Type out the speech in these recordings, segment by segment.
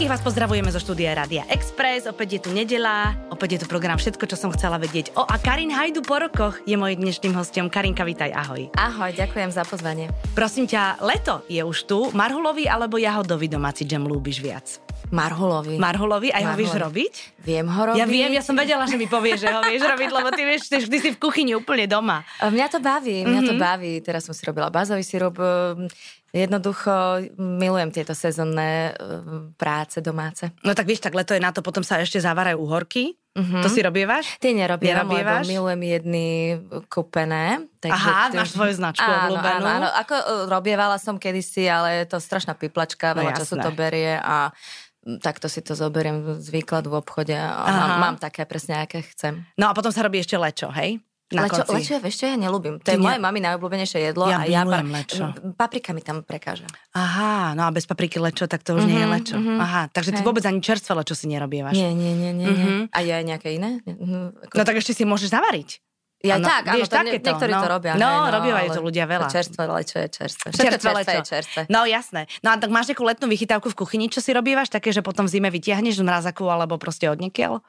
Všetkých vás pozdravujeme zo štúdia Radia Express. Opäť je tu nedela, opäť je tu program Všetko, čo som chcela vedieť. O, a Karin Hajdu po rokoch je môj dnešným hostom. Karinka, vítaj, ahoj. Ahoj, ďakujem za pozvanie. Prosím ťa, leto je už tu. Marhulový alebo jahodový domáci džem ľúbiš viac? Marhulový. Marhulový, aj ho vieš robiť? Viem ho robiť. Ja viem, ja som vedela, že mi povieš, že ho vieš robiť, lebo ty vieš, ty si v kuchyni úplne doma. Mňa to baví, mňa mm-hmm. to baví. Teraz som si robila bazový sirup. Jednoducho milujem tieto sezónne práce domáce. No tak vieš, tak leto je na to, potom sa ešte zavárajú uhorky. Uh-huh. To si robievaš? Ty nerobievam, nerobievaš? lebo milujem jedny kúpené. Takže Aha, ty... máš svoju značku áno, obľúbenú. Áno, áno, ako robievala som kedysi, ale je to strašná piplačka, veľa no, času to berie a takto si to zoberiem z výkladu v obchode a mám, mám také presne, aké chcem. No a potom sa robí ešte lečo, hej? Na lečo, konci. lečo, vieš čo, ja nelúbim. To Ty je ne... moje mami najobľúbenejšie jedlo. Ja a ja par... lečo. Paprika mi tam prekáža. Aha, no a bez papriky lečo, tak to už mm-hmm, nie je mhm, lečo. Mm-hmm. Aha, takže ty vôbec ani čerstvé lečo si nerobievaš. Nie, nie, nie, nie. Mm-hmm. A je aj nejaké iné? No, no tak ešte si môžeš zavariť. Ja ano, tak, áno, to, takéto, niektorí no. to robia. No, no robívajú to ľudia veľa. Čerstvé lečo je čerstvé. Všetko čerstvé, čerstvé je čerstvé. No jasné. No a tak máš nejakú letnú vychytávku v kuchyni, čo si robívaš? Také, že potom v zime vytiahneš z mrazaku alebo proste od niekiaľ?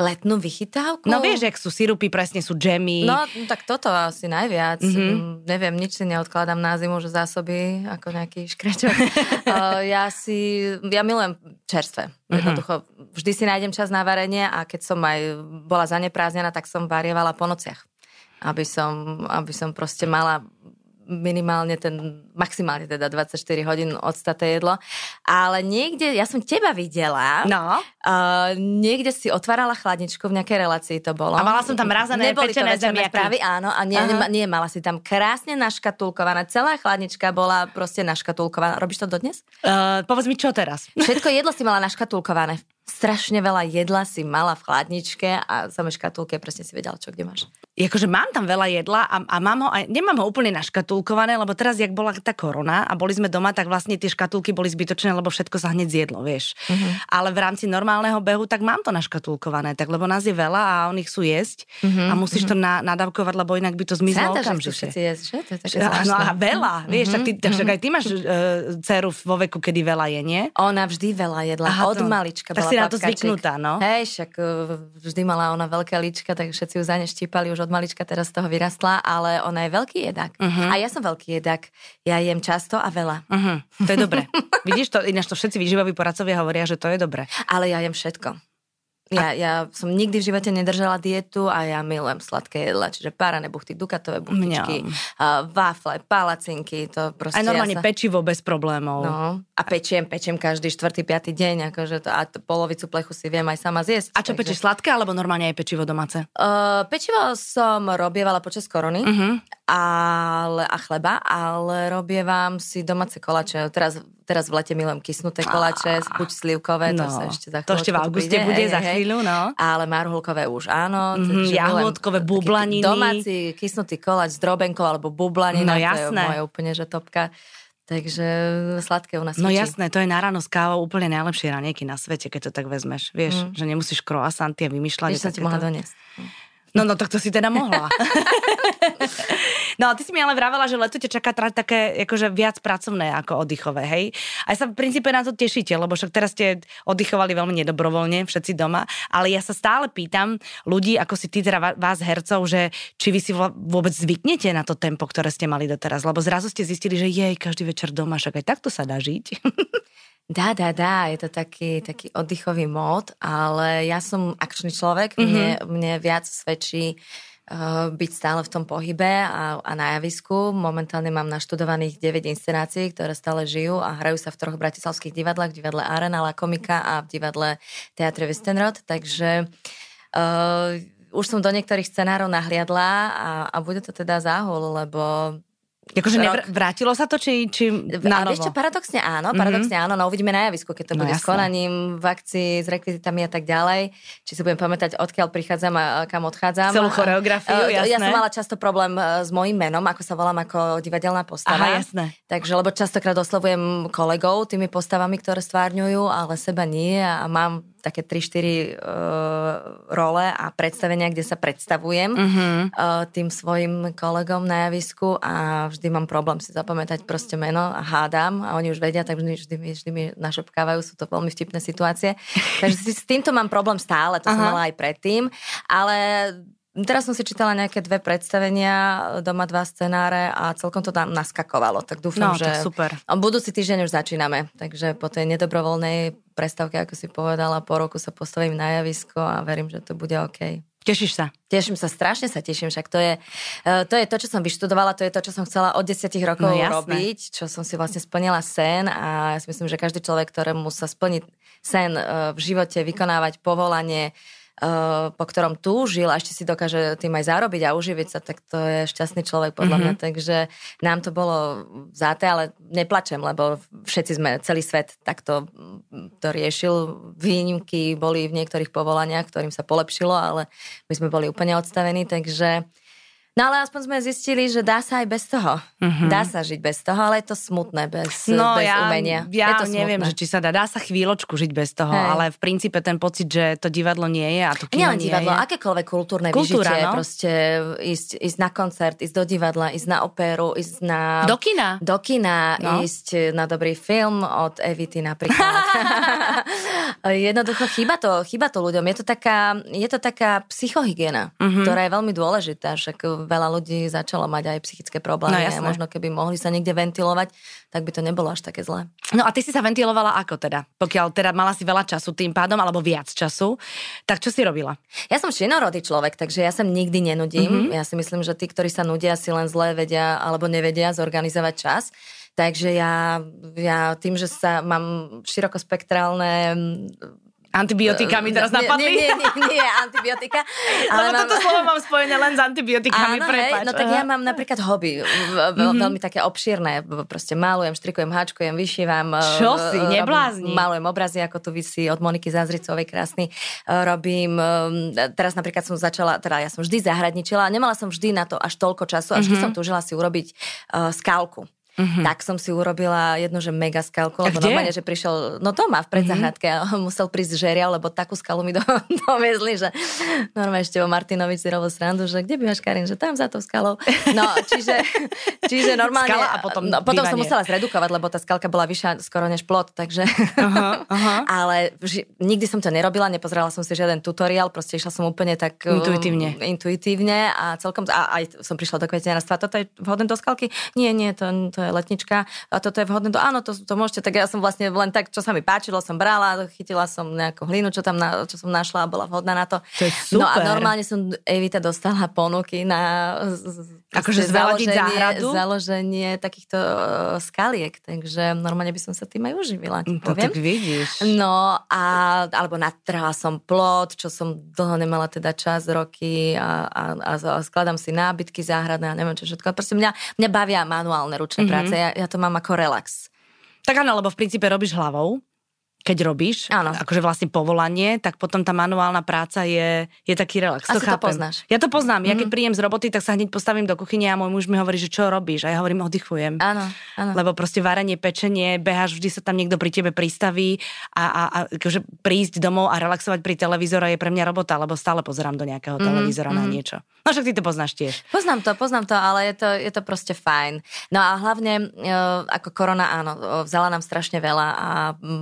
Letnú vychytávku? No vieš, jak sú sirupy, presne sú džemy. No tak toto asi najviac. Mm-hmm. Neviem, nič si neodkladám na zimu, že zásoby ako nejaký škrečok. uh, ja si, ja milujem čerstvé. Mm-hmm. Jednoducho, vždy si nájdem čas na varenie a keď som aj bola zaneprázdnená, tak som varievala po nociach. Aby som, aby som proste mala minimálne ten, maximálne teda 24 hodín odstaté jedlo. Ale niekde, ja som teba videla, no. Uh, niekde si otvárala chladničku, v nejakej relácii to bolo. A mala som tam razené Neboli pečené zemiaky. Správy, áno, a nie, uh-huh. nie, mala si tam krásne naškatulkovaná, celá chladnička bola proste naškatulkovaná. Robíš to dodnes? Uh, povedz mi, čo teraz? Všetko jedlo si mala naškatulkované strašne veľa jedla si mala v chladničke a samé škatulke presne si vedela, čo kde máš. Jakože mám tam veľa jedla a, a mám ho aj, nemám ho úplne naškatulkované, lebo teraz, jak bola tá korona a boli sme doma, tak vlastne tie škatulky boli zbytočné, lebo všetko sa hneď zjedlo, vieš. Uh-huh. Ale v rámci normálneho behu, tak mám to naškatulkované, tak lebo nás je veľa a oni chcú jesť uh-huh. a musíš uh-huh. to na, nadávkovať, lebo inak by to zmizlo Santa, okamžite. všetci jesť, že? To je také no a veľa, vieš, uh-huh. tak ty, takže aj ty máš uh, dceru vo veku, kedy veľa je, nie? Ona vždy veľa jedla, Aha, od to, malička tak bola si na to zvyknutá, no. Hej, však e, vždy mala ona veľké líčka, tak všetci ju za ne štípali už od malička, teraz z toho vyrastla, ale ona je veľký jedak. Uh-huh. A ja som veľký jedak. Ja jem často a veľa. Uh-huh. To je dobre. Vidíš to, ináč to všetci výživoví poradcovia hovoria, že to je dobre. Ale ja jem všetko. Ja, ja som nikdy v živote nedržala dietu a ja milujem sladké jedla, čiže párané buchty, dukatové buchtičky, uh, wafle, palacinky, to proste... Aj normálne ja sa... pečivo bez problémov. No, a pečiem, pečiem každý štvrtý, piatý deň, akože to, a to, polovicu plechu si viem aj sama zjesť. A čo takže... pečeš, sladké alebo normálne aj pečivo domáce? Uh, pečivo som robievala počas korony uh-huh. Ale, a chleba, ale robievam si domáce kolače. Teraz Teraz v lete milujem kysnuté koláče, buď slivkové, no, to sa ešte za To ešte v auguste bude, bude hej, za chvíľu, no. Ale marhulkové už áno. Mm, jahodkové bublaniny. Domáci kysnutý koláč s drobenkou alebo bublanina, no, jasné. to je moje úplne, že topka. Takže sladké u nás No jasné, to je na ráno s kávou úplne najlepšie ranieky na svete, keď to tak vezmeš. Vieš, mm. že nemusíš croissanty a vymýšľať. Vieš, som ti mohla doniesť. No, no, tak to si teda mohla. no, a ty si mi ale vravela, že leto ťa čaká teda také akože viac pracovné ako oddychové, hej? A sa v princípe na to tešíte, lebo však teraz ste oddychovali veľmi nedobrovoľne, všetci doma, ale ja sa stále pýtam ľudí, ako si ty teda vás hercov, že či vy si vôbec zvyknete na to tempo, ktoré ste mali doteraz, lebo zrazu ste zistili, že jej, každý večer doma, však aj takto sa dá žiť. Dá, dá, dá, je to taký, taký oddychový mód, ale ja som akčný človek, mm-hmm. mne, mne viac svedčí uh, byť stále v tom pohybe a, a na javisku. Momentálne mám naštudovaných 9 inscenácií, ktoré stále žijú a hrajú sa v troch bratislavských divadlách, v divadle Arena, La Komika a v divadle Teatre Westenrod, takže uh, už som do niektorých scenárov nahliadla a, a bude to teda záhul, lebo Akože nevr- vrátilo sa to, či, či na novo? Vieš čo, paradoxne áno, paradoxne mm-hmm. áno, no uvidíme na javisku, keď to no, bude jasné. s konaním, v akcii, s rekvizitami a tak ďalej. Či si budem pamätať, odkiaľ prichádzam a kam odchádzam. Celú choreografiu, a, jasné. Ja som mala často problém e, s mojím menom, ako sa volám ako divadelná postava. Aha, jasné. Takže, lebo častokrát oslovujem kolegov tými postavami, ktoré stvárňujú, ale seba nie a mám také 3-4 uh, role a predstavenia, kde sa predstavujem Mhm. uh, tým svojim kolegom na javisku a vždy mám problém si zapamätať proste meno a hádam a oni už vedia, tak vždy, vždy, mi, vždy mi našepkávajú, sú to veľmi vtipné situácie. Takže si, s týmto mám problém stále, to som Aha. mala aj predtým, ale Teraz som si čítala nejaké dve predstavenia, doma dva scenáre a celkom to tam naskakovalo. Tak dúfam, No, že... tak super. Budúci týždeň už začíname, takže po tej nedobrovoľnej prestávke, ako si povedala, po roku sa postavím na javisko a verím, že to bude OK. Tešíš sa? Teším sa, strašne sa teším, však to je, eh, to je to, čo som vyštudovala, to je to, čo som chcela od 10 rokov No, jasné. robiť, čo som si vlastne splnila sen a ja si myslím, že každý človek, ktorému sa splní sen eh, v živote, vykonávať povolanie, po ktorom túžil a ešte si dokáže tým aj zarobiť a uživiť sa, tak to je šťastný človek podľa Mhm. mňa. Takže nám to bolo vzáte, ale neplačem, lebo všetci sme, celý svet takto to riešil. Výnimky boli v niektorých povolaniach, ktorým sa polepšilo, ale my sme boli úplne odstavení, takže... No ale aspoň sme zistili, že dá sa aj bez toho. Mhm. Dá sa žiť bez toho, ale je to smutné bez, No bez ja, umenia. ja je to neviem, že či sa dá. Dá sa chvíľočku žiť bez toho, Hej. ale v princípe ten pocit, že to divadlo nie je a to kino Nielen nie divadlo, je. akékoľvek kultúrne Kultúra, vyžitie, no. proste ísť, ísť na koncert, ísť do divadla, ísť na operu, ísť na... Do kina? do kina, no. ísť na dobrý film od Evity napríklad. Jednoducho chýba to, chýba to ľuďom. Je to taká, je to taká psychohygiena, Mhm. mm-hmm. ktorá je veľmi dôležitá. Však veľa ľudí začalo mať aj psychické problémy. No, jasné. možno keby mohli sa niekde ventilovať, tak by to nebolo až také zlé. No a ty si sa ventilovala ako teda? Pokiaľ teda mala si veľa času tým pádom, alebo viac času, tak čo si robila? Ja som činorodý človek, takže ja sa nikdy nenudím. Mhm. Mm-hmm. Ja si myslím, že tí, ktorí sa nudia, si len zle vedia alebo nevedia zorganizovať čas. Takže ja, ja tým, že sa mám širokospektrálne Antibiotika mi teraz Nie, napadli. Nie, nie, nie, nie antibiotika. Ale Lebo toto slovo mám spojené len s antibiotikami, Áno, prepáč. hej, no tak ja mám napríklad hobby, v- v- Mhm. veľmi také obšírne, proste malujem, štrikujem, háčkujem, vyšívam. Čo e, si, robím- neblázni. Malujem obrazy, ako tu vysí od Moniky Zázricovej, krásny. E, Robím, e, teraz napríklad som začala, teda ja som vždy zahradničila, nemala som vždy na to až toľko času, a vždy Mhm. som túžila si urobiť e, skálku. Mhm. Tak som si urobila jednu, že mega skalku, lebo normálne, že prišiel, no doma v predzahradke a musel prísť žeriav, lebo takú skalu mi do, dovezli, že normálne ešte o Martinovi si robil srandu, že kde bývaš Karin, že tam za tou skalou. No, čiže, čiže normálne... Skala a potom no, potom som musela zredukovať, lebo tá skalka bola vyššia skoro než plot, takže... Aha, aha. Ale vži, nikdy som to nerobila, nepozerala som si žiaden tutoriál, proste išla som úplne tak... um, Intuitívne. Intuitívne a celkom... A aj som prišla do kvetinárstva, toto je vhodné do skalky? Nie, nie, to, to je letnička. A toto je vhodné do... Áno, to, to môžete. Tak ja som vlastne len tak, čo sa mi páčilo, som brala, chytila som nejakú hlinu, čo tam na, čo som našla a bola vhodná na to. To je No a super. normálne som Evita dostala ponuky na Akože založenie- záhradu? Založenie takýchto uh, skaliek, takže normálne by som sa tým aj uživila. ti To poviem. tak vidíš. No a, alebo natrhala som plot, čo som dlho nemala teda čas, roky a, a, a, skladám si nábytky záhradné a neviem čo všetko. Proste mňa, mňa bavia manuálne ručné Mhm. Práce, ja, ja to mám ako relax. Tak áno, lebo v princípe robíš hlavou, keď robíš, Áno. akože vlastne povolanie, tak potom tá manuálna práca je, je taký relax. Asi to chápem. poznáš. Ja to poznám. Ja keď Mhm. príjem z roboty, tak sa hneď postavím do kuchyne a môj muž mi hovorí, že čo robíš? A ja hovorím, oddychujem. Áno, áno. Lebo proste varenie, pečenie, beháš, vždy sa tam niekto pri tebe pristaví a, a, a akože prísť domov a relaxovať pri televízore je pre mňa robota, lebo stále pozerám do nejakého Mhm, televízora na mhm. niečo. No však ty to poznáš tiež. Poznám to, poznám to, ale je to, je to proste fajn. No a hlavne, e, ako korona, áno, vzala nám strašne veľa a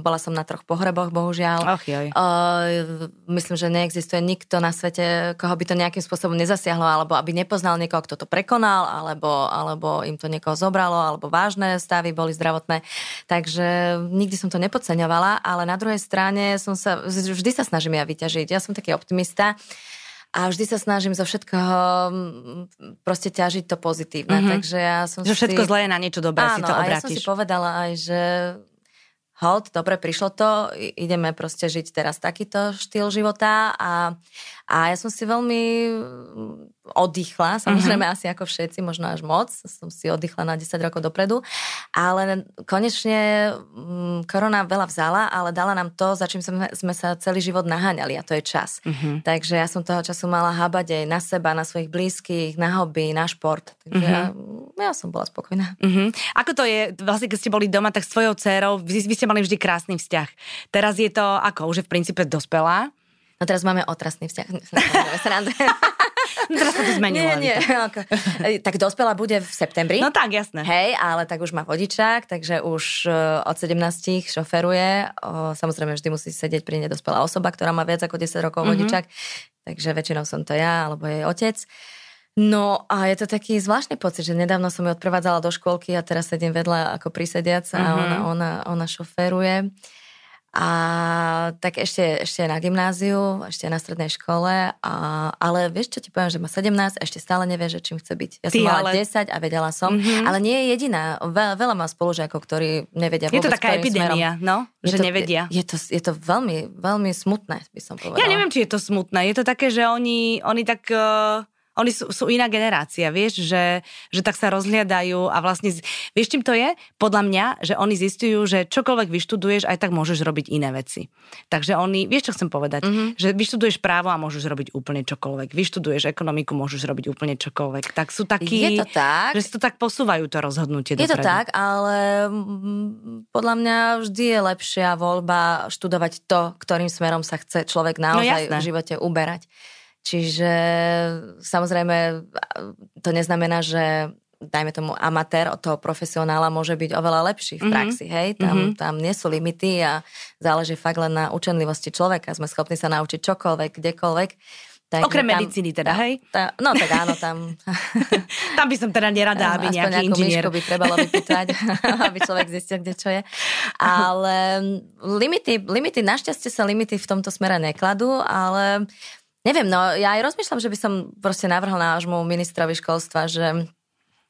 bola som na troch pohreboch, bohužiaľ. Och joj. Uh, myslím, že neexistuje nikto na svete, koho by to nejakým spôsobom nezasiahlo, alebo aby nepoznal niekoho, kto to prekonal, alebo, alebo im to niekoho zobralo, alebo vážne stavy boli zdravotné. Takže nikdy som to nepodceňovala, ale na druhej strane som sa, vždy sa snažím ja vyťažiť. Ja som taký optimista. A vždy sa snažím zo všetkého mm, proste ťažiť to pozitívne. Mhm. Mm-hmm. Takže ja som Že všetko si... zlé je na niečo dobré, si Áno, to a ja som si obrátiš. povedala aj, že hold, dobre, prišlo to, ideme proste žiť teraz takýto štýl života a, a ja som si veľmi mm, oddychla, samozrejme Mhm. asi ako všetci, možno až moc, som si oddychla na 10 rokov dopredu Ale konečne m, korona veľa vzala, ale dala nám to, za čím sme, sme sa celý život naháňali a to je čas. Uh-huh. Takže ja som toho času mala hábať aj na seba, na svojich blízkych, na hobby, na šport. Takže uh-huh. ja, ja som bola spokojná. Uh-huh. Ako to je, vlastne keď ste boli doma, tak s tvojou dcerou, vy, vy ste mali vždy krásny vzťah. Teraz je to ako, už je v princípe dospelá? No teraz máme otrasný vzťah. No teraz sa to zmenilo. Nie, nie. Ako, tak dospela bude v septembri. No tak, jasné. Hej, ale tak už má vodičák, takže už e, od 17 šoferuje. Samozrejme, vždy musí sedieť pri nedospelá osoba, ktorá má viac ako 10 rokov mm-hmm. vodičák. Takže väčšinou som to ja, alebo jej otec. No a je to taký zvláštny pocit, že nedávno som ju odprevádzala do školky a teraz sedím vedľa ako prisediac a mm-hmm. ona, ona, ona šoféruje. A tak ešte, ešte na gymnáziu, ešte na strednej škole, a, ale vieš čo ti poviem, že má 17 a ešte stále nevie, že čím chce byť. Ja Ty, som mala ale... 10 a vedela som, mm-hmm. ale nie je jediná. Veľa, veľa má spolužiakov, ktorí nevedia Je to taká epidémia, smerom. no? Že to, nevedia. Je, je, to, je to veľmi, veľmi smutné, by som povedala. Ja neviem, či je to smutné. Je to také, že oni, oni tak... Uh oni sú, sú iná generácia, vieš, že, že tak sa rozhliadajú a vlastne, vieš, čím to je? Podľa mňa, že oni zistujú, že čokoľvek vyštuduješ, aj tak môžeš robiť iné veci. Takže oni, vieš, čo chcem povedať? Mm-hmm. Že vyštuduješ právo a môžeš robiť úplne čokoľvek. Vyštuduješ ekonomiku, môžeš robiť úplne čokoľvek. Tak sú takí, je to tak. že si to tak posúvajú to rozhodnutie. Je dopredu. to tak, ale podľa mňa vždy je lepšia voľba študovať to, ktorým smerom sa chce človek no naozaj no, v živote uberať. Čiže samozrejme to neznamená, že dajme tomu amatér od toho profesionála môže byť oveľa lepší v mhm. praxi, mm-hmm. hej? Tam, mm-hmm. tam nie sú limity a záleží fakt len na učenlivosti človeka. Sme schopní sa naučiť čokoľvek, kdekoľvek. Tak Okrem tam, medicíny teda, hej? Tá, no tak áno, tam... tam by som teda nerada, aby nejaký inžinier... by trebalo vypýtať, aby človek zistil, kde čo je. Ale limity, limity, našťastie sa limity v tomto smere nekladú, ale Neviem, no ja aj rozmýšľam, že by som proste navrhol nášmu ministrovi školstva, že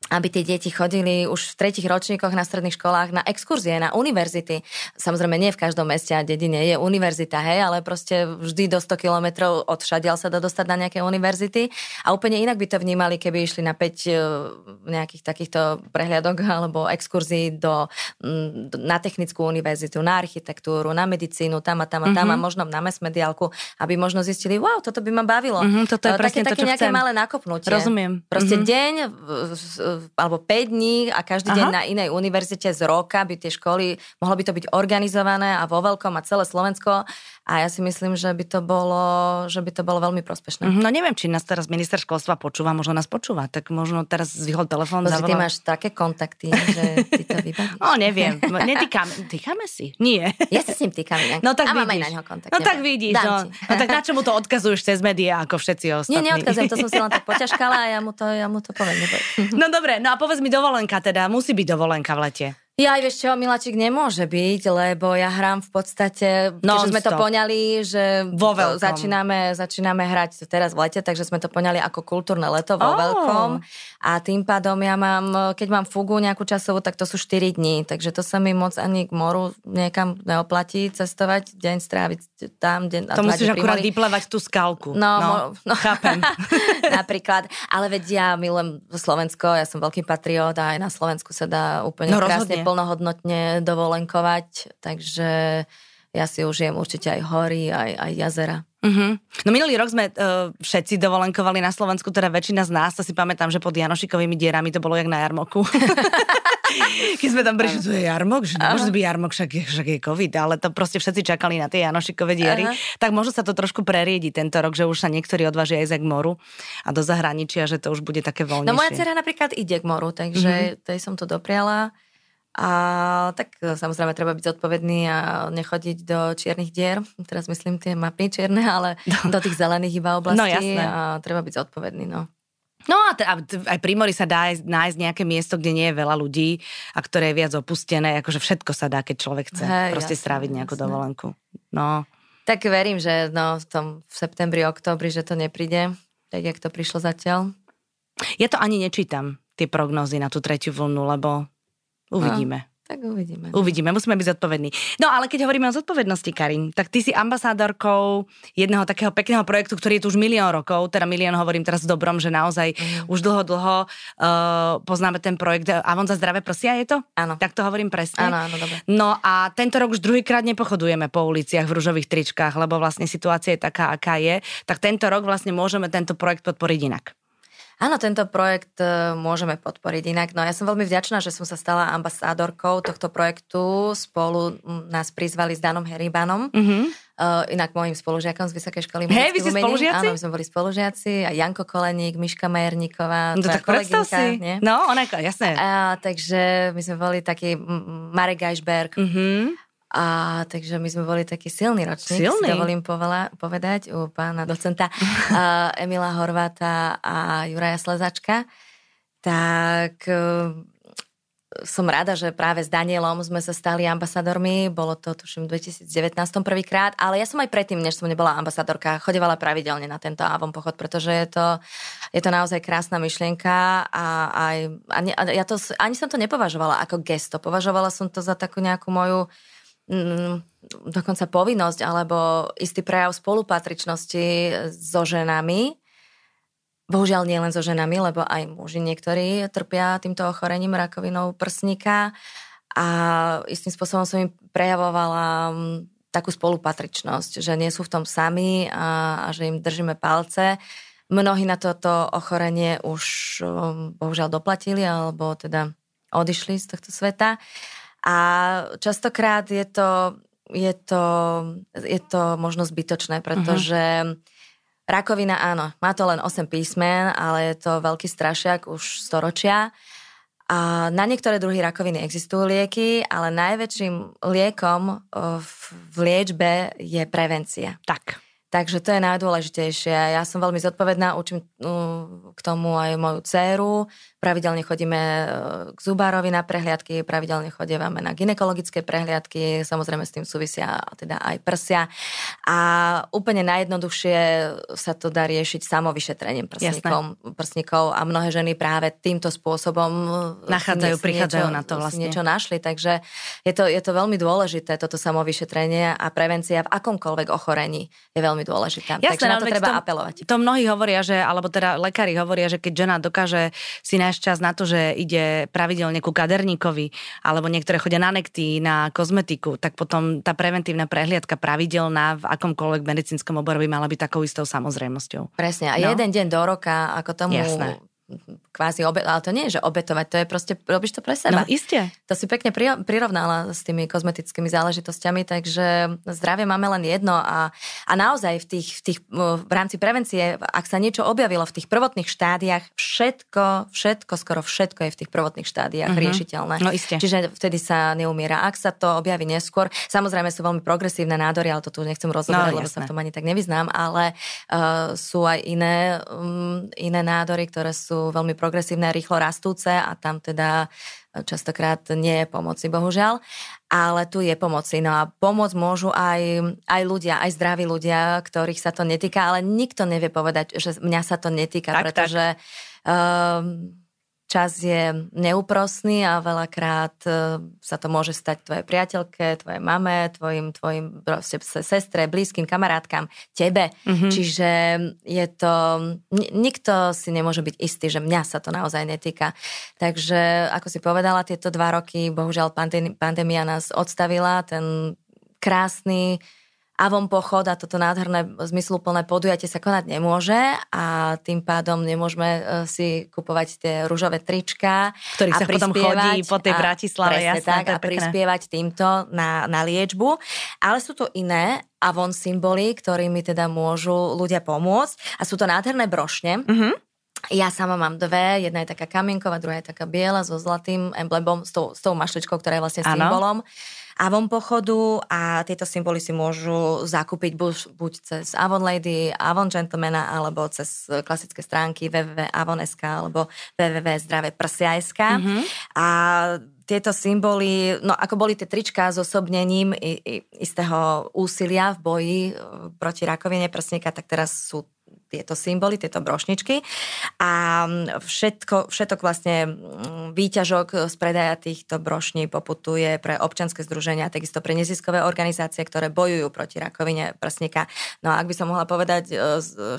aby tie deti chodili už v tretich ročníkoch na stredných školách na exkurzie, na univerzity. Samozrejme, nie v každom meste a dedine je univerzita, hej, ale proste vždy do 100 kilometrov od šadiaľ sa dá dostať na nejaké univerzity. A úplne inak by to vnímali, keby išli na 5 e, nejakých takýchto prehliadok alebo exkurzií do, na technickú univerzitu, na architektúru, na medicínu, tam a tam a tam mm-hmm. a možno na mesmediálku, aby možno zistili, wow, toto by ma bavilo. Mm-hmm, toto je presne také, to, také nejaké chcem. malé nakopnutie. Rozumiem. Proste mm-hmm. deň alebo 5 dní a každý Aha. deň na inej univerzite z roka by tie školy, mohlo by to byť organizované a vo veľkom a celé Slovensko a ja si myslím, že by to bolo, že by to bolo veľmi prospešné. Mhm, no neviem, či nás teraz minister školstva počúva, možno nás počúva, tak možno teraz zvihol telefón. Ty máš také kontakty, že ty to vybavíš. No neviem, netýkame, týkame si? Nie. Ja sa s ním týkam inak. No tak a vidíš. na ňo kontakt. No tak vidíš, no. no. tak na čo mu to odkazuješ cez médiá, ako všetci ostatní? Nie, neodkazujem, to som si len tak poťažkala a ja mu to, ja mu to poviem. No dobre, no a povedz mi dovolenka teda, musí byť dovolenka v lete. Ja aj vieš čo, Milačik nemôže byť, lebo ja hrám v podstate, no, sme to poňali, že vo veľkom. začíname, začíname hrať teraz v lete, takže sme to poňali ako kultúrne leto vo oh. veľkom a tým pádom ja mám, keď mám fugu nejakú časovú, tak to sú 4 dní, takže to sa mi moc ani k moru niekam neoplatí cestovať, deň stráviť tam, deň To musíš akurát vyplevať tú skalku. No, no, no. chápem. Napríklad, ale veď ja milujem Slovensko, ja som veľký patriot a aj na Slovensku sa dá úplne no, krásne plnohodnotne dovolenkovať, takže ja si užijem určite aj hory, aj, aj jazera. Uh-huh. No minulý rok sme uh, všetci dovolenkovali na Slovensku, teda väčšina z nás, to si pamätám, že pod Janošikovými dierami to bolo jak na jarmoku. Keď sme tam prišli, to je jarmok, že nemôže byť jarmok, však je, však je covid, ale to proste všetci čakali na tie Janošikové diery. Aha. Tak možno sa to trošku preriedi tento rok, že už sa niektorí odvážia aj k moru a do zahraničia, že to už bude také voľnejšie. No moja dcera napríklad ide k moru, takže uh-huh. tej som to dopriala. A tak e, samozrejme treba byť zodpovedný a nechodiť do čiernych dier. Teraz myslím tie mapy čierne, ale no. do tých zelených iba oblastí. No jasné. A treba byť zodpovedný, no. No a t- aj pri mori sa dá nájsť nejaké miesto, kde nie je veľa ľudí a ktoré je viac opustené. Akože všetko sa dá, keď človek chce Hej, proste jasné, stráviť nejakú jasné. dovolenku. No. Tak verím, že no, v tom v septembri, oktobri, že to nepríde, tak jak to prišlo zatiaľ. Ja to ani nečítam, tie prognózy na tú tretiu vlnu, lebo Uvidíme. tak uvidíme. Uvidíme, musíme byť zodpovední. No ale keď hovoríme o zodpovednosti, Karin, tak ty si ambasádorkou jedného takého pekného projektu, ktorý je tu už milión rokov, teda milión hovorím teraz dobrom, že naozaj mm. už dlho, dlho uh, poznáme ten projekt Avon za zdravé prsia, je to? Áno. Tak to hovorím presne. Áno, áno, dobre. No a tento rok už druhýkrát nepochodujeme po uliciach v ružových tričkách, lebo vlastne situácia je taká, aká je. Tak tento rok vlastne môžeme tento projekt podporiť inak. Áno, tento projekt e, môžeme podporiť inak. No ja som veľmi vďačná, že som sa stala ambasádorkou tohto projektu. Spolu nás prizvali s Danom Heribanom. Mm-hmm. Uh, inak môjim spolužiakom z Vysokej školy Hej, vy ste spolužiaci? Áno, my sme boli spolužiaci. A Janko Koleník, Miška Majerníková, no, tak si. Nie? No, ona, jasné. A, takže my sme boli taký Marek Geisberg. Mm-hmm. A takže my sme boli taký silný ročník, silný. si dovolím povela, povedať, u pána docenta uh, Emila Horváta a Juraja Slezačka. Tak uh, som rada, že práve s Danielom sme sa stali ambasadormi. Bolo to, tuším, v 2019 prvýkrát, ale ja som aj predtým, než som nebola ambasadorka, chodevala pravidelne na tento Avon pochod, pretože je to, je to naozaj krásna myšlienka a, aj, a, ne, a ja to, ani som to nepovažovala ako gesto. Považovala som to za takú nejakú moju dokonca povinnosť alebo istý prejav spolupatričnosti so ženami. Bohužiaľ nie len so ženami, lebo aj muži niektorí trpia týmto ochorením rakovinou prsníka a istým spôsobom som im prejavovala mm, takú spolupatričnosť, že nie sú v tom sami a, a že im držíme palce. Mnohí na toto ochorenie už mm, bohužiaľ doplatili alebo teda odišli z tohto sveta. A častokrát je to, je to, je to možno zbytočné, pretože uh-huh. rakovina áno, má to len 8 písmen, ale je to veľký strašiak už storočia. A na niektoré druhy rakoviny existujú lieky, ale najväčším liekom v, liečbe je prevencia. Tak. Takže to je najdôležitejšie. Ja som veľmi zodpovedná, učím k tomu aj moju dceru. Pravidelne chodíme uh, k zubárovi na prehliadky, pravidelne chodívame na ginekologické prehliadky, samozrejme s tým súvisia teda aj prsia. A úplne najjednoduchšie sa to dá riešiť samovyšetrením prsníkov, a mnohé ženy práve týmto spôsobom uh, nachádzajú, niečo, prichádzajú na to vlastne. niečo našli. Takže je to, je to veľmi dôležité, toto samovyšetrenie a prevencia v akomkoľvek ochorení je veľmi veľmi dôležitá. Jasné, Takže na to treba to, apelovať. To mnohí hovoria, že, alebo teda lekári hovoria, že keď žena dokáže si nájsť čas na to, že ide pravidelne ku kaderníkovi, alebo niektoré chodia na nekty, na kozmetiku, tak potom tá preventívna prehliadka pravidelná v akomkoľvek medicínskom obore by mala byť takou istou samozrejmosťou. Presne. A no. jeden deň do roka, ako tomu Jasné kvázi obet, ale to nie je, že obetovať, to je proste, robíš to pre seba. No, iste. To si pekne prirovnala s tými kozmetickými záležitosťami, takže zdravie máme len jedno a, a naozaj v, tých, v, tých, v rámci prevencie, ak sa niečo objavilo v tých prvotných štádiách, všetko, všetko, skoro všetko je v tých prvotných štádiách uh-huh. riešiteľné. No iste. Čiže vtedy sa neumiera. Ak sa to objaví neskôr, samozrejme sú veľmi progresívne nádory, ale to tu nechcem rozoberať, no, lebo sa v tom ani tak nevyznám, ale uh, sú aj iné, um, iné nádory, ktoré sú veľmi progresívne a rýchlo rastúce a tam teda častokrát nie je pomoci, bohužiaľ. Ale tu je pomoci. No a pomoc môžu aj, aj ľudia, aj zdraví ľudia, ktorých sa to netýka, ale nikto nevie povedať, že mňa sa to netýka, tak, pretože tak. Um, čas je neúprosný a veľakrát e, sa to môže stať tvojej priateľke, tvojej mame, tvojim, tvojim proste sestre, blízkym kamarátkam, tebe. Mm-hmm. Čiže je to, nikto si nemôže byť istý, že mňa sa to naozaj netýka. Takže, ako si povedala, tieto dva roky, bohužiaľ pandémia nás odstavila, ten krásny Avon pochod a toto nádherné zmysluplné podujatie sa konať nemôže a tým pádom nemôžeme e, si kupovať tie rúžové trička. Ktorých sa potom chodí po tej Bratislave. Jasné, tak, a prispievať týmto na, na liečbu. Ale sú to iné Avon symboly, ktorými teda môžu ľudia pomôcť a sú to nádherné brošne. Mm-hmm. Ja sama mám dve, jedna je taká kamienková, druhá je taká biela so zlatým emblemom, s tou, s tou mašličkou, ktorá je vlastne ano. symbolom. Avon pochodu a tieto symboly si môžu zakúpiť buď, buď cez Avon Lady, Avon Gentlemana alebo cez klasické stránky www.avon.sk alebo www.zdraveprsia.sk mm-hmm. a tieto symboly, no ako boli tie trička s osobnením istého úsilia v boji e, proti rakovine prsníka, tak teraz sú tieto symboly, tieto brošničky a všetko, všetok vlastne výťažok z predaja týchto brošní poputuje pre občanské združenia, takisto pre neziskové organizácie, ktoré bojujú proti rakovine prsníka. No a ak by som mohla povedať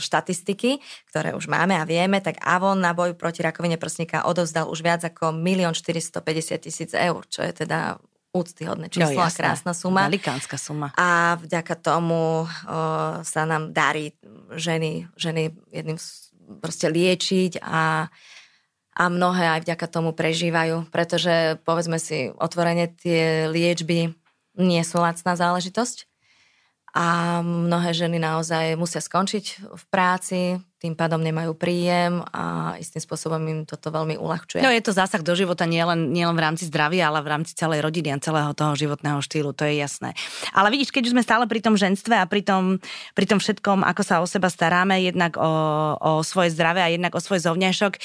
štatistiky, ktoré už máme a vieme, tak Avon na boj proti rakovine prsníka odovzdal už viac ako 1 450 tisíc eur, čo je teda úctyhodné číslo no, a krásna suma. Velikánska suma. A vďaka tomu o, sa nám darí ženy, ženy jedným proste liečiť a, a mnohé aj vďaka tomu prežívajú, pretože povedzme si otvorene tie liečby nie sú lacná záležitosť a mnohé ženy naozaj musia skončiť v práci, tým pádom nemajú príjem a istým spôsobom im toto veľmi uľahčuje. No je to zásah do života nielen, nielen v rámci zdravia, ale v rámci celej rodiny a celého toho životného štýlu, to je jasné. Ale vidíš, keď už sme stále pri tom ženstve a pri tom, pri tom všetkom, ako sa o seba staráme, jednak o, o svoje zdravie a jednak o svoj zovňašok,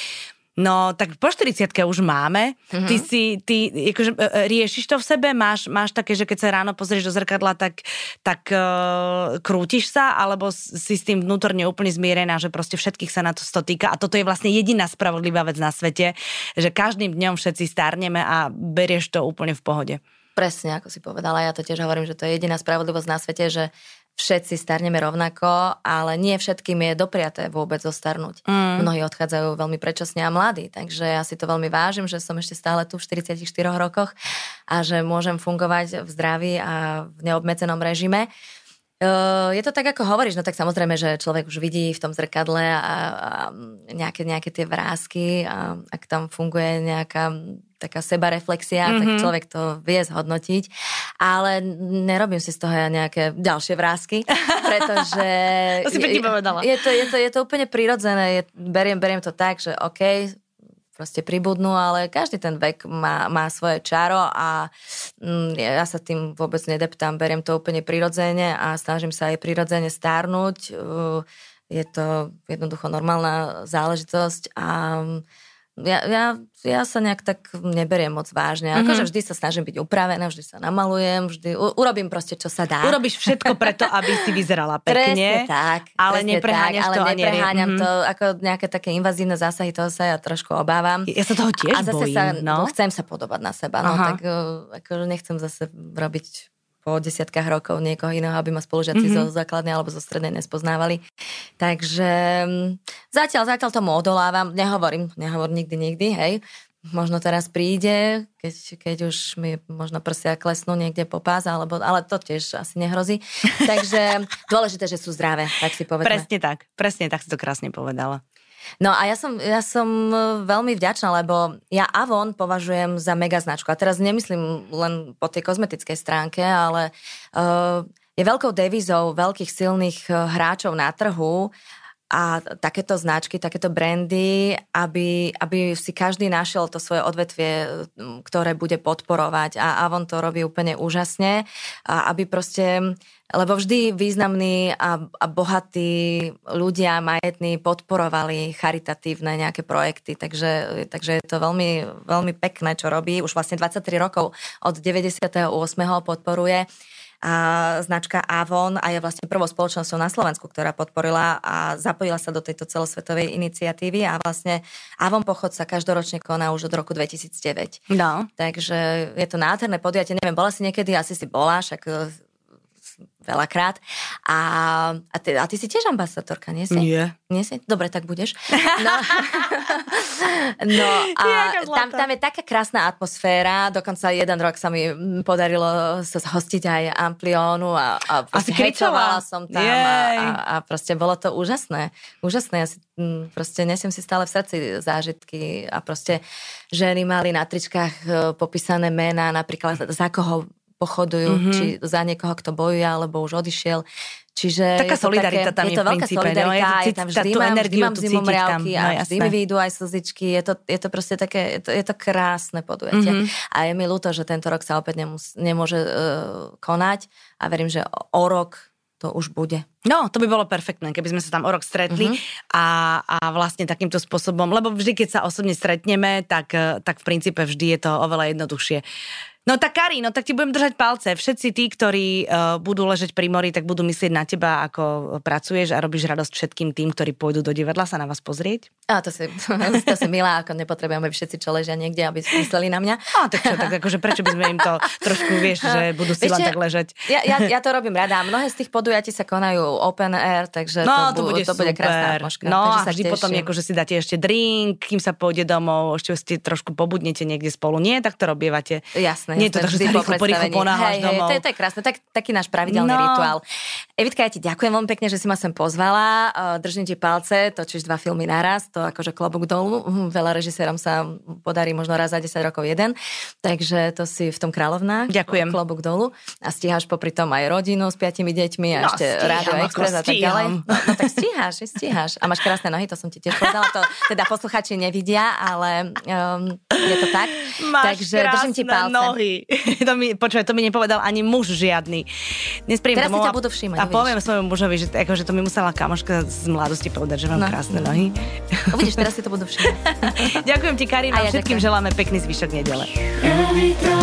No, tak po 40 už máme. Mm-hmm. Ty si, ty, akože, riešiš to v sebe? Máš, máš také, že keď sa ráno pozrieš do zrkadla, tak, tak uh, krútiš sa? Alebo si s tým vnútorne úplne zmierená, že proste všetkých sa na to stotýka? A toto je vlastne jediná spravodlivá vec na svete, že každým dňom všetci starneme a berieš to úplne v pohode. Presne, ako si povedala, ja to tiež hovorím, že to je jediná spravodlivosť na svete, že všetci starneme rovnako, ale nie všetkým je dopriaté vôbec zostarnúť. Mm. Mnohí odchádzajú veľmi predčasne a mladí, takže ja si to veľmi vážim, že som ešte stále tu v 44 rokoch a že môžem fungovať v zdraví a v neobmedzenom režime. Je to tak, ako hovoríš, no tak samozrejme, že človek už vidí v tom zrkadle a, a nejaké, nejaké tie vrázky a ak tam funguje nejaká taká sebareflexia, mm-hmm. tak mhm. človek to vie zhodnotiť. Ale nerobím si z toho ja nejaké ďalšie vrázky, pretože... to si pekne povedala. Je to, je, to, je to úplne prirodzené. Je, beriem, beriem to tak, že OK, proste pribudnú, ale každý ten vek má, má svoje čaro a mm, ja sa tým vôbec nedeptám, beriem to úplne prirodzene a snažím sa aj prirodzene stárnuť. Je to jednoducho normálna záležitosť a ja, ja, ja sa nejak tak neberiem moc vážne. Mm-hmm. Akože vždy sa snažím byť upravená, vždy sa namalujem, vždy u, urobím proste, čo sa dá. Urobíš všetko preto, aby si vyzerala pekne. Presne tak. Ale nepreháňaš tak, to ale nepreháňam mm-hmm. to, ako nejaké také invazívne zásahy, toho sa ja trošku obávam. Ja sa toho tiež A zase bojím, sa, no? chcem sa podobať na seba, no, tak akože nechcem zase robiť po desiatkách rokov niekoho iného, aby ma spolužiaci mm-hmm. zo základnej alebo zo strednej nespoznávali. Takže mm, zatiaľ, zatiaľ tomu odolávam, nehovorím, nehovorím nikdy, nikdy, hej. Možno teraz príde, keď, keď už mi možno prsia klesnú niekde po pás, alebo, ale to tiež asi nehrozí. Takže dôležité, že sú zdravé, tak si povedzme. Presne tak, presne tak si to krásne povedala. No a ja som, ja som e, veľmi vďačná, lebo ja Avon považujem za mega značku. A teraz nemyslím len po tej kozmetickej stránke, ale uh, je veľkou devizou veľkých silných e, hráčov na trhu a takéto značky, takéto brandy, aby, aby si každý našiel to svoje odvetvie, ktoré bude podporovať a Avon to robí úplne úžasne a aby proste lebo vždy významní a, a bohatí ľudia, majetní podporovali charitatívne nejaké projekty, takže, takže je to veľmi, veľmi pekné, čo robí. Už vlastne 23 rokov od 98. podporuje a značka Avon a je vlastne prvou spoločnosťou na Slovensku, ktorá podporila a zapojila sa do tejto celosvetovej iniciatívy a vlastne Avon pochod sa každoročne koná už od roku 2009. No. Takže je to nádherné podujatie. Neviem, bola si niekedy, asi si bola, však veľakrát. A, a, ty, a ty si tiež ambasadorka, nie si? Nie. Nie si? Dobre, tak budeš. No, no a tam, tam je taká krásna atmosféra, dokonca jeden rok sa mi podarilo sa hostiť aj Amplionu a, a hejtovala som tam a, a, a proste bolo to úžasné. Úžasné, ja si proste nesiem si stále v srdci zážitky a proste ženy mali na tričkách e, popísané mená, napríklad za koho pochodujú, mm-hmm. či za niekoho, kto bojuje, alebo už odišiel. Čiže Taká solidarita také, tam je, je to veľká solidarita, no, je, tam vždy mám, vždy mám zimom riavky a no, vždy mi vyjdú aj slzičky, je to, je to proste také, je to, je to krásne podujatie. Mm-hmm. A je mi ľúto, že tento rok sa opäť nemus, nemôže uh, konať a verím, že o, rok to už bude. No, to by bolo perfektné, keby sme sa tam o rok stretli uh-huh. a, a vlastne takýmto spôsobom, lebo vždy, keď sa osobne stretneme, tak, eh, tak v princípe vždy je to oveľa jednoduchšie. No tak Kari, no tak ti budem držať palce. Všetci tí, ktorí uh, budú ležeť pri mori, tak budú myslieť na teba, ako pracuješ a robíš radosť všetkým tým, ktorí pôjdu do divadla sa na vás pozrieť. A to si, to si milá, ako nepotrebujeme všetci, čo ležia niekde, aby mysleli na mňa. A tak čo, tak akože prečo by sme im to trošku, vieš, že budú si len tak ležať. Ja, ja, ja, to robím rada. Mnohé z tých podujatí sa konajú open air, takže no, to, bu- to bude, to bude krásna atmosféra. No takže a vždy potom že si dáte ešte drink, kým sa pôjde domov, ešte si trošku pobudnete niekde spolu. Nie, tak to robievate. Jasné, Nie je to tak, že rýchlo, rýchlo ponáhľaš hej, hej, to, je, to je krásne, tak, taký náš pravidelný no. rituál. Evitka, ja ti ďakujem veľmi pekne, že si ma sem pozvala. Držím ti palce, točíš dva filmy naraz, to akože klobúk dolu. Hm, veľa režisérom sa podarí možno raz za 10 rokov jeden, takže to si v tom kráľovná. Ďakujem. Klobúk dolu. A stíhaš popri tom aj rodinu s piatimi deťmi a no, ešte rádio Express a tak ďalej. No, no tak stíhaš, stíhaš. A máš krásne nohy, to som ti tiež povedala. To teda posluchači nevidia, ale um, je to tak. Máš takže držím ti palce. nohy. to mi, počúvaj, to mi nepovedal ani muž žiadny. Dnes Teraz si ťa budú všímať. A poviem svojmu mužovi, že, ako, že to mi musela kamoška z mladosti povedať, že mám no. krásne nohy. No Uvidíš, teraz si to budú všetko. Ďakujem ti, Karina, a ja všetkým ďakujem. želáme pekný zvyšok nedele. Evita.